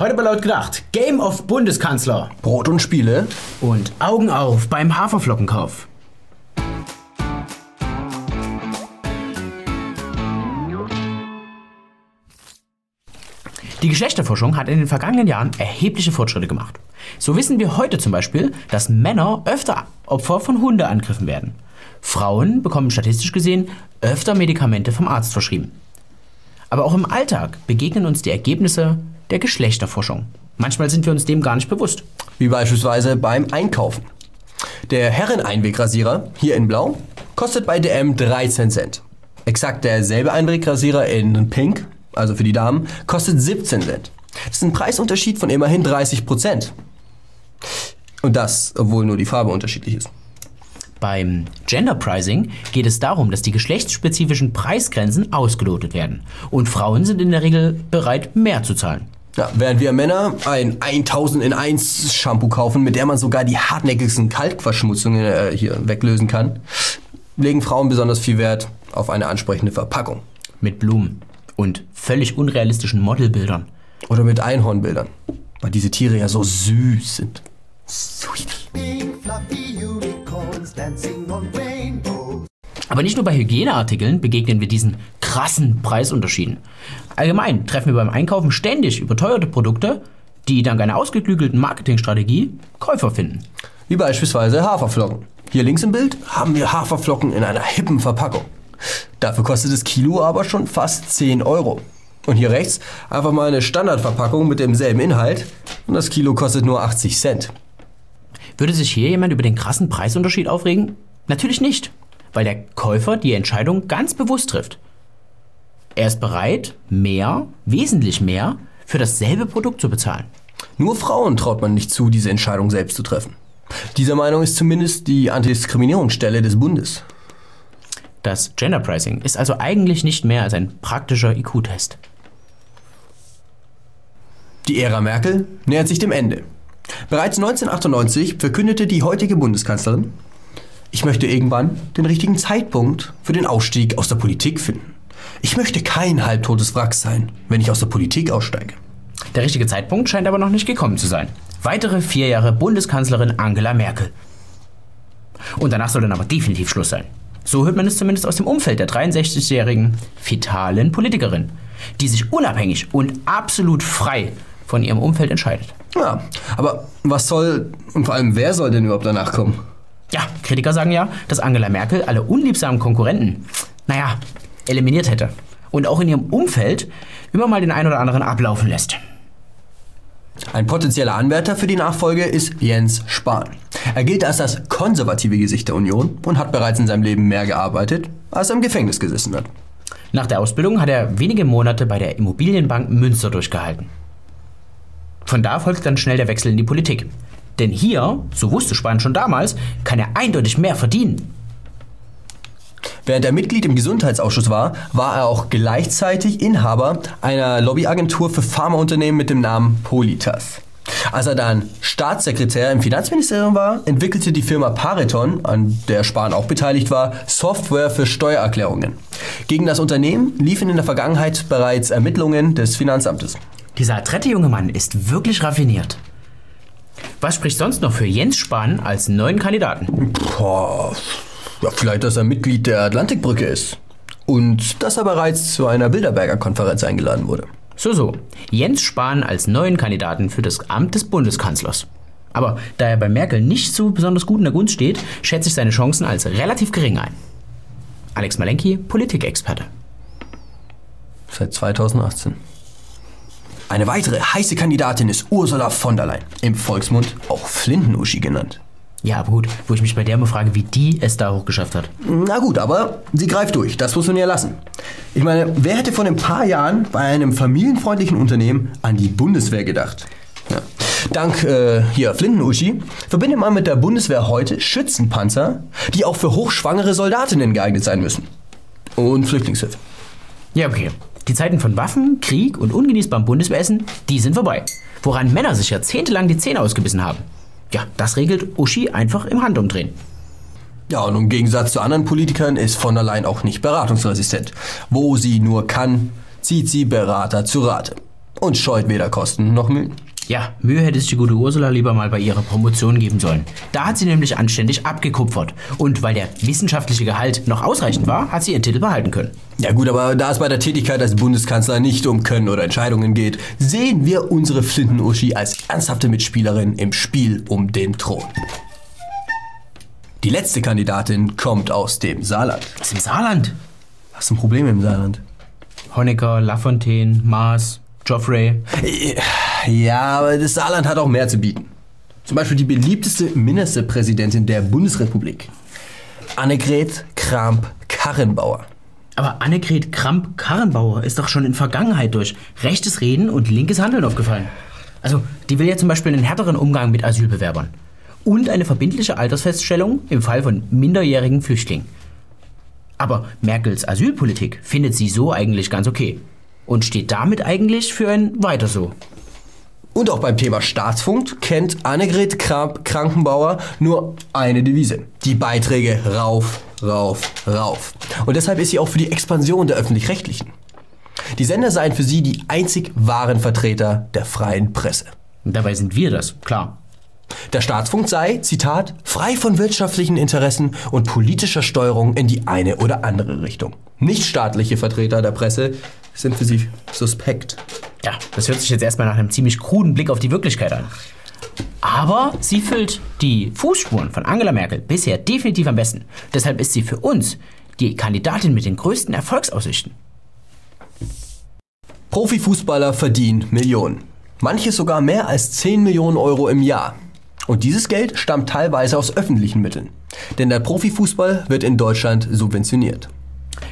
Heute bei laut gedacht, Game of Bundeskanzler Brot und Spiele. und Augen auf beim Haferflockenkauf. Die Geschlechterforschung hat in den vergangenen Jahren erhebliche Fortschritte gemacht. So wissen wir heute zum Beispiel, dass Männer öfter Opfer von Hundeangriffen werden. Frauen bekommen statistisch gesehen öfter Medikamente vom Arzt verschrieben. Aber auch im Alltag begegnen uns die Ergebnisse der Geschlechterforschung. Manchmal sind wir uns dem gar nicht bewusst. Wie beispielsweise beim Einkaufen. Der Herren-Einwegrasierer, hier in Blau, kostet bei DM 13 Cent. Exakt derselbe Einwegrasierer in Pink, also für die Damen, kostet 17 Cent. Das ist ein Preisunterschied von immerhin 30 Prozent. Und das, obwohl nur die Farbe unterschiedlich ist. Beim Gender Pricing geht es darum, dass die geschlechtsspezifischen Preisgrenzen ausgelotet werden. Und Frauen sind in der Regel bereit, mehr zu zahlen. Ja, während wir Männer ein 1000 in 1 Shampoo kaufen, mit der man sogar die hartnäckigsten Kalkverschmutzungen äh, hier weglösen kann, legen Frauen besonders viel Wert auf eine ansprechende Verpackung. Mit Blumen und völlig unrealistischen Modelbildern. Oder mit Einhornbildern, weil diese Tiere ja so süß sind. Sweet. Pink fluffy unicorns dancing on rainbows. Aber nicht nur bei Hygieneartikeln begegnen wir diesen krassen Preisunterschieden. Allgemein treffen wir beim Einkaufen ständig überteuerte Produkte, die dank einer ausgeklügelten Marketingstrategie Käufer finden. Wie beispielsweise Haferflocken. Hier links im Bild haben wir Haferflocken in einer hippen Verpackung. Dafür kostet das Kilo aber schon fast 10 Euro. Und hier rechts einfach mal eine Standardverpackung mit demselben Inhalt und das Kilo kostet nur 80 Cent. Würde sich hier jemand über den krassen Preisunterschied aufregen? Natürlich nicht, weil der Käufer die Entscheidung ganz bewusst trifft. Er ist bereit, mehr, wesentlich mehr, für dasselbe Produkt zu bezahlen. Nur Frauen traut man nicht zu, diese Entscheidung selbst zu treffen. Dieser Meinung ist zumindest die Antidiskriminierungsstelle des Bundes. Das Gender Pricing ist also eigentlich nicht mehr als ein praktischer IQ-Test. Die Ära Merkel nähert sich dem Ende. Bereits 1998 verkündete die heutige Bundeskanzlerin, ich möchte irgendwann den richtigen Zeitpunkt für den Ausstieg aus der Politik finden. Ich möchte kein halbtotes Wrack sein, wenn ich aus der Politik aussteige. Der richtige Zeitpunkt scheint aber noch nicht gekommen zu sein. Weitere vier Jahre Bundeskanzlerin Angela Merkel. Und danach soll dann aber definitiv Schluss sein. So hört man es zumindest aus dem Umfeld der 63-jährigen vitalen Politikerin, die sich unabhängig und absolut frei von ihrem Umfeld entscheidet. Ja, aber was soll und vor allem wer soll denn überhaupt danach kommen? Ja, Kritiker sagen ja, dass Angela Merkel alle unliebsamen Konkurrenten, naja, eliminiert hätte. Und auch in ihrem Umfeld immer mal den einen oder anderen ablaufen lässt. Ein potenzieller Anwärter für die Nachfolge ist Jens Spahn. Er gilt als das konservative Gesicht der Union und hat bereits in seinem Leben mehr gearbeitet, als er im Gefängnis gesessen hat. Nach der Ausbildung hat er wenige Monate bei der Immobilienbank Münster durchgehalten. Von da folgt dann schnell der Wechsel in die Politik. Denn hier, so wusste Spahn schon damals, kann er eindeutig mehr verdienen. Während er Mitglied im Gesundheitsausschuss war, war er auch gleichzeitig Inhaber einer Lobbyagentur für Pharmaunternehmen mit dem Namen Politas. Als er dann Staatssekretär im Finanzministerium war, entwickelte die Firma Pariton, an der Spahn auch beteiligt war, Software für Steuererklärungen. Gegen das Unternehmen liefen in der Vergangenheit bereits Ermittlungen des Finanzamtes. Dieser adrette junge Mann ist wirklich raffiniert. Was spricht sonst noch für Jens Spahn als neuen Kandidaten? Boah, ja, vielleicht, dass er Mitglied der Atlantikbrücke ist. Und dass er bereits zu einer Bilderberger Konferenz eingeladen wurde. So, so. Jens Spahn als neuen Kandidaten für das Amt des Bundeskanzlers. Aber da er bei Merkel nicht so besonders gut in der Gunst steht, schätze ich seine Chancen als relativ gering ein. Alex Malenki, Politikexperte. Seit 2018. Eine weitere heiße Kandidatin ist Ursula von der Leyen, im Volksmund auch Flintenuschi genannt. Ja, aber gut, wo ich mich bei der mal frage, wie die es da hochgeschafft hat. Na gut, aber sie greift durch, das muss man ihr lassen. Ich meine, wer hätte vor ein paar Jahren bei einem familienfreundlichen Unternehmen an die Bundeswehr gedacht? Ja. Dank äh, hier Flintenuschi verbindet man mit der Bundeswehr heute Schützenpanzer, die auch für hochschwangere Soldatinnen geeignet sein müssen. Und Flüchtlingshilfe. Ja, okay. Die Zeiten von Waffen, Krieg und ungenießbarem Bundeswehren, die sind vorbei. Woran Männer sich jahrzehntelang die Zähne ausgebissen haben. Ja, das regelt Uschi einfach im Handumdrehen. Ja, und im Gegensatz zu anderen Politikern ist von der Leyen auch nicht beratungsresistent. Wo sie nur kann, zieht sie Berater zu Rate. und scheut weder Kosten noch Mühen. Ja, Mühe hätte sich die gute Ursula lieber mal bei ihrer Promotion geben sollen. Da hat sie nämlich anständig abgekupfert. Und weil der wissenschaftliche Gehalt noch ausreichend war, hat sie ihren Titel behalten können. Ja gut, aber da es bei der Tätigkeit als Bundeskanzler nicht um Können oder Entscheidungen geht, sehen wir unsere Flinten-Uschi als ernsthafte Mitspielerin im Spiel um den Thron. Die letzte Kandidatin kommt aus dem Saarland. Was im Saarland? Hast du ein Problem im Saarland? Honecker, Lafontaine, Maas, Joffrey. Ja, aber das Saarland hat auch mehr zu bieten. Zum Beispiel die beliebteste Ministerpräsidentin der Bundesrepublik. Annegret Kramp-Karrenbauer. Aber Annegret Kramp-Karrenbauer ist doch schon in Vergangenheit durch rechtes Reden und linkes Handeln aufgefallen. Also, die will ja zum Beispiel einen härteren Umgang mit Asylbewerbern. Und eine verbindliche Altersfeststellung im Fall von minderjährigen Flüchtlingen. Aber Merkels Asylpolitik findet sie so eigentlich ganz okay. Und steht damit eigentlich für ein Weiter so. Und auch beim Thema Staatsfunk kennt Annegret Kramp-Krankenbauer nur eine Devise. Die Beiträge rauf, rauf, rauf. Und deshalb ist sie auch für die Expansion der Öffentlich-Rechtlichen. Die Sender seien für sie die einzig wahren Vertreter der freien Presse. Und dabei sind wir das, klar. Der Staatsfunk sei, Zitat, frei von wirtschaftlichen Interessen und politischer Steuerung in die eine oder andere Richtung. Nichtstaatliche Vertreter der Presse sind für sie suspekt. Ja, das hört sich jetzt erstmal nach einem ziemlich kruden Blick auf die Wirklichkeit an. Aber sie füllt die Fußspuren von Angela Merkel bisher definitiv am besten. Deshalb ist sie für uns die Kandidatin mit den größten Erfolgsaussichten. Profifußballer verdienen Millionen. Manche sogar mehr als 10 Millionen Euro im Jahr. Und dieses Geld stammt teilweise aus öffentlichen Mitteln. Denn der Profifußball wird in Deutschland subventioniert.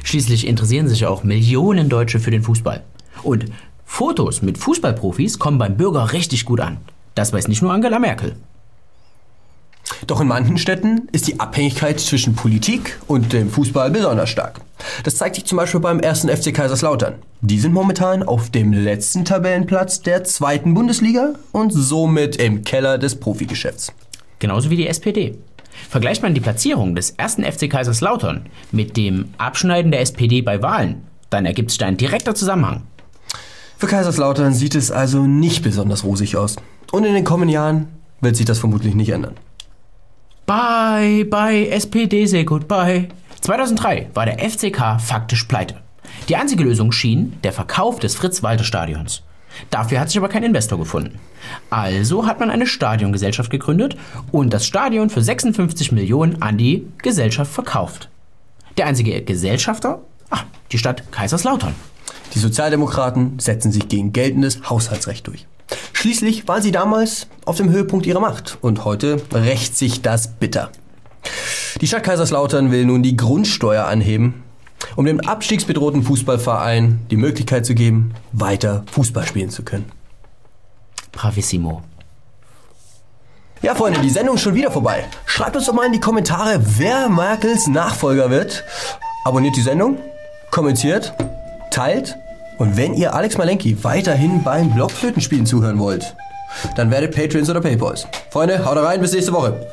Schließlich interessieren sich auch Millionen Deutsche für den Fußball. Und Fotos mit Fußballprofis kommen beim Bürger richtig gut an. Das weiß nicht nur Angela Merkel. Doch in manchen Städten ist die Abhängigkeit zwischen Politik und dem Fußball besonders stark. Das zeigt sich zum Beispiel beim ersten FC Kaiserslautern. Die sind momentan auf dem letzten Tabellenplatz der zweiten Bundesliga und somit im Keller des Profigeschäfts. Genauso wie die SPD. Vergleicht man die Platzierung des ersten FC Kaiserslautern mit dem Abschneiden der SPD bei Wahlen, dann ergibt sich da ein direkter Zusammenhang. Für Kaiserslautern sieht es also nicht besonders rosig aus. Und in den kommenden Jahren wird sich das vermutlich nicht ändern. Bye, bye, SPD, say goodbye. 2003 war der FCK faktisch pleite. Die einzige Lösung schien der Verkauf des Fritz-Walter-Stadions. Dafür hat sich aber kein Investor gefunden. Also hat man eine Stadiongesellschaft gegründet und das Stadion für 56 Millionen an die Gesellschaft verkauft. Der einzige Gesellschafter? Ah, die Stadt Kaiserslautern. Die Sozialdemokraten setzen sich gegen geltendes Haushaltsrecht durch. Schließlich waren sie damals auf dem Höhepunkt ihrer Macht und heute rächt sich das bitter. Die Stadt Kaiserslautern will nun die Grundsteuer anheben, um dem abstiegsbedrohten Fußballverein die Möglichkeit zu geben, weiter Fußball spielen zu können. Bravissimo. Ja, Freunde, die Sendung ist schon wieder vorbei. Schreibt uns doch mal in die Kommentare, wer Merkels Nachfolger wird. Abonniert die Sendung, kommentiert, teilt und wenn ihr Alex Malenki weiterhin beim Blockflötenspielen zuhören wollt, dann werdet Patreons oder Paypals. Freunde, haut rein, bis nächste Woche.